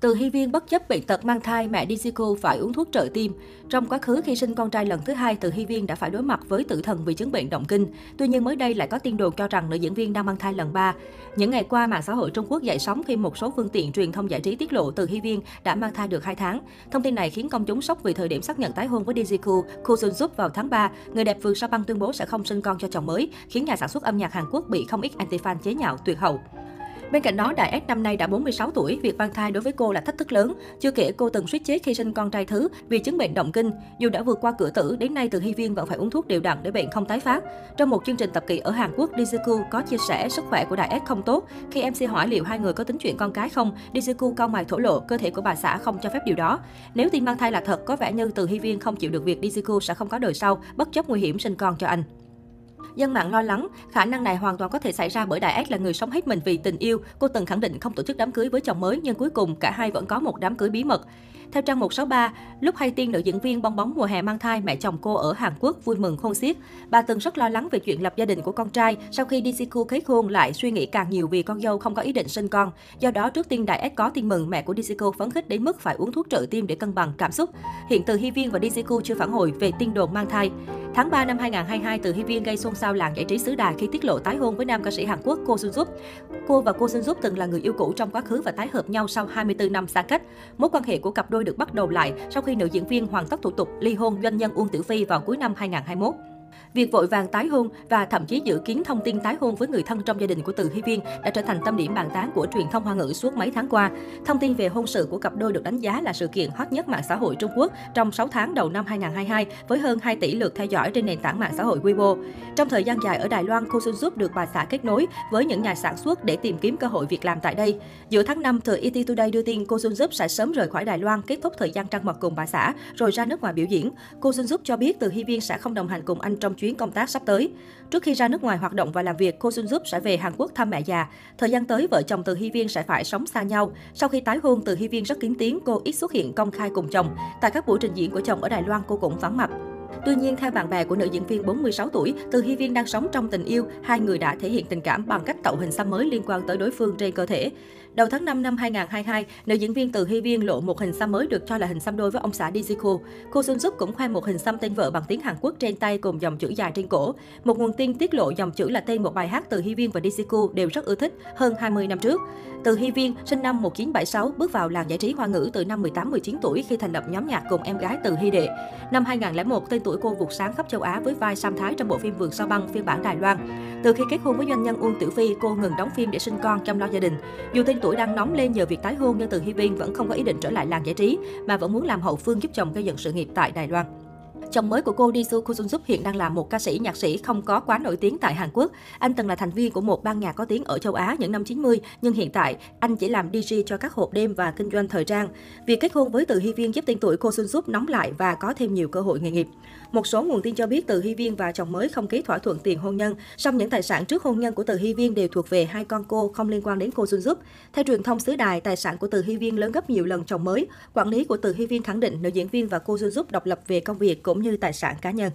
Từ Hy Viên bất chấp bệnh tật mang thai, mẹ Disico phải uống thuốc trợ tim. Trong quá khứ khi sinh con trai lần thứ hai, Từ Hy Viên đã phải đối mặt với tử thần vì chứng bệnh động kinh. Tuy nhiên mới đây lại có tin đồn cho rằng nữ diễn viên đang mang thai lần ba. Những ngày qua, mạng xã hội Trung Quốc dậy sóng khi một số phương tiện truyền thông giải trí tiết lộ Từ Hy Viên đã mang thai được 2 tháng. Thông tin này khiến công chúng sốc vì thời điểm xác nhận tái hôn với Disico, Ko Sun Sup vào tháng 3, người đẹp vườn Sao Băng tuyên bố sẽ không sinh con cho chồng mới, khiến nhà sản xuất âm nhạc Hàn Quốc bị không ít anti-fan chế nhạo tuyệt hậu. Bên cạnh đó, Đại S năm nay đã 46 tuổi, việc mang thai đối với cô là thách thức lớn. Chưa kể cô từng suýt chết khi sinh con trai thứ vì chứng bệnh động kinh. Dù đã vượt qua cửa tử, đến nay Từ Hy Viên vẫn phải uống thuốc đều đặn để bệnh không tái phát. Trong một chương trình tập kỵ ở Hàn Quốc, Dizuku có chia sẻ sức khỏe của Đại S không tốt. Khi MC hỏi liệu hai người có tính chuyện con cái không, Dizuku cao mày thổ lộ cơ thể của bà xã không cho phép điều đó. Nếu tin mang thai là thật, có vẻ như Từ Hy Viên không chịu được việc Dizuku sẽ không có đời sau, bất chấp nguy hiểm sinh con cho anh. Dân mạng lo lắng, khả năng này hoàn toàn có thể xảy ra bởi Đại S là người sống hết mình vì tình yêu. Cô từng khẳng định không tổ chức đám cưới với chồng mới nhưng cuối cùng cả hai vẫn có một đám cưới bí mật. Theo trang 163, lúc hay tin nữ diễn viên bong bóng mùa hè mang thai, mẹ chồng cô ở Hàn Quốc vui mừng khôn xiết. Bà từng rất lo lắng về chuyện lập gia đình của con trai, sau khi DCQ kết hôn lại suy nghĩ càng nhiều vì con dâu không có ý định sinh con. Do đó, trước tiên Đại S có tin mừng, mẹ của DCQ phấn khích đến mức phải uống thuốc trợ tim để cân bằng cảm xúc. Hiện từ Hy Viên và DCQ chưa phản hồi về tin đồn mang thai. Tháng 3 năm 2022, từ Hy Viên gây xôn xao làng giải trí xứ Đài khi tiết lộ tái hôn với nam ca sĩ Hàn Quốc Ko Sun Suk. Cô và Ko Sun Suk từng là người yêu cũ trong quá khứ và tái hợp nhau sau 24 năm xa cách. Mối quan hệ của cặp đôi đôi được bắt đầu lại sau khi nữ diễn viên hoàn tất thủ tục ly hôn doanh nhân Uông Tử Phi vào cuối năm 2021. Việc vội vàng tái hôn và thậm chí dự kiến thông tin tái hôn với người thân trong gia đình của Từ Hy Viên đã trở thành tâm điểm bàn tán của truyền thông Hoa ngữ suốt mấy tháng qua. Thông tin về hôn sự của cặp đôi được đánh giá là sự kiện hot nhất mạng xã hội Trung Quốc trong 6 tháng đầu năm 2022 với hơn 2 tỷ lượt theo dõi trên nền tảng mạng xã hội Weibo. Trong thời gian dài ở Đài Loan, cô Sun giúp được bà xã kết nối với những nhà sản xuất để tìm kiếm cơ hội việc làm tại đây. Giữa tháng 5, tờ ET Today đưa tin cô Sun giúp sẽ sớm rời khỏi Đài Loan, kết thúc thời gian trăng mật cùng bà xã, rồi ra nước ngoài biểu diễn. Cô Sun giúp cho biết Từ Hy Viên sẽ không đồng hành cùng anh trong chuyến công tác sắp tới. Trước khi ra nước ngoài hoạt động và làm việc, cô Sun Jup sẽ về Hàn Quốc thăm mẹ già. Thời gian tới, vợ chồng Từ Hy Viên sẽ phải sống xa nhau. Sau khi tái hôn, Từ Hy Viên rất kín tiếng, cô ít xuất hiện công khai cùng chồng. Tại các buổi trình diễn của chồng ở Đài Loan, cô cũng vắng mặt. Tuy nhiên, theo bạn bè của nữ diễn viên 46 tuổi, Từ Hy Viên đang sống trong tình yêu, hai người đã thể hiện tình cảm bằng cách tạo hình xăm mới liên quan tới đối phương trên cơ thể. Đầu tháng 5 năm 2022, nữ diễn viên Từ Hy Viên lộ một hình xăm mới được cho là hình xăm đôi với ông xã Diziko. Cô Sun Suk cũng khoe một hình xăm tên vợ bằng tiếng Hàn Quốc trên tay cùng dòng chữ dài trên cổ. Một nguồn tin tiết lộ dòng chữ là tên một bài hát Từ Hy Viên và Diziko đều rất ưa thích hơn 20 năm trước. Từ Hy Viên, sinh năm 1976, bước vào làng giải trí hoa ngữ từ năm 18-19 tuổi khi thành lập nhóm nhạc cùng em gái Từ Hy Đệ. Năm 2001, tên tuổi cô vụt sáng khắp châu Á với vai Sam Thái trong bộ phim Vườn Sao Băng phiên bản Đài Loan. Từ khi kết hôn với doanh nhân Uông Tiểu Phi, cô ngừng đóng phim để sinh con, chăm lo gia đình. Dù tên tuổi đang nóng lên nhờ việc tái hôn nhưng Từ Hy Viên vẫn không có ý định trở lại làng giải trí, mà vẫn muốn làm hậu phương giúp chồng gây dựng sự nghiệp tại Đài Loan. Chồng mới của cô Jisoo koo Sun Suk hiện đang là một ca sĩ nhạc sĩ không có quá nổi tiếng tại Hàn Quốc. Anh từng là thành viên của một ban nhạc có tiếng ở châu Á những năm 90, nhưng hiện tại anh chỉ làm DJ cho các hộp đêm và kinh doanh thời trang. Việc kết hôn với Từ Hy Viên giúp tên tuổi Ko Sun Suk nóng lại và có thêm nhiều cơ hội nghề nghiệp. Một số nguồn tin cho biết Từ Hy Viên và chồng mới không ký thỏa thuận tiền hôn nhân, song những tài sản trước hôn nhân của Từ Hy Viên đều thuộc về hai con cô không liên quan đến Ko Sun Suk. Theo truyền thông xứ đài, tài sản của Từ Hy Viên lớn gấp nhiều lần chồng mới. Quản lý của Từ Hy Viên khẳng định nữ diễn viên và Ko Sun Suk độc lập về công việc cũng như tài sản cá nhân.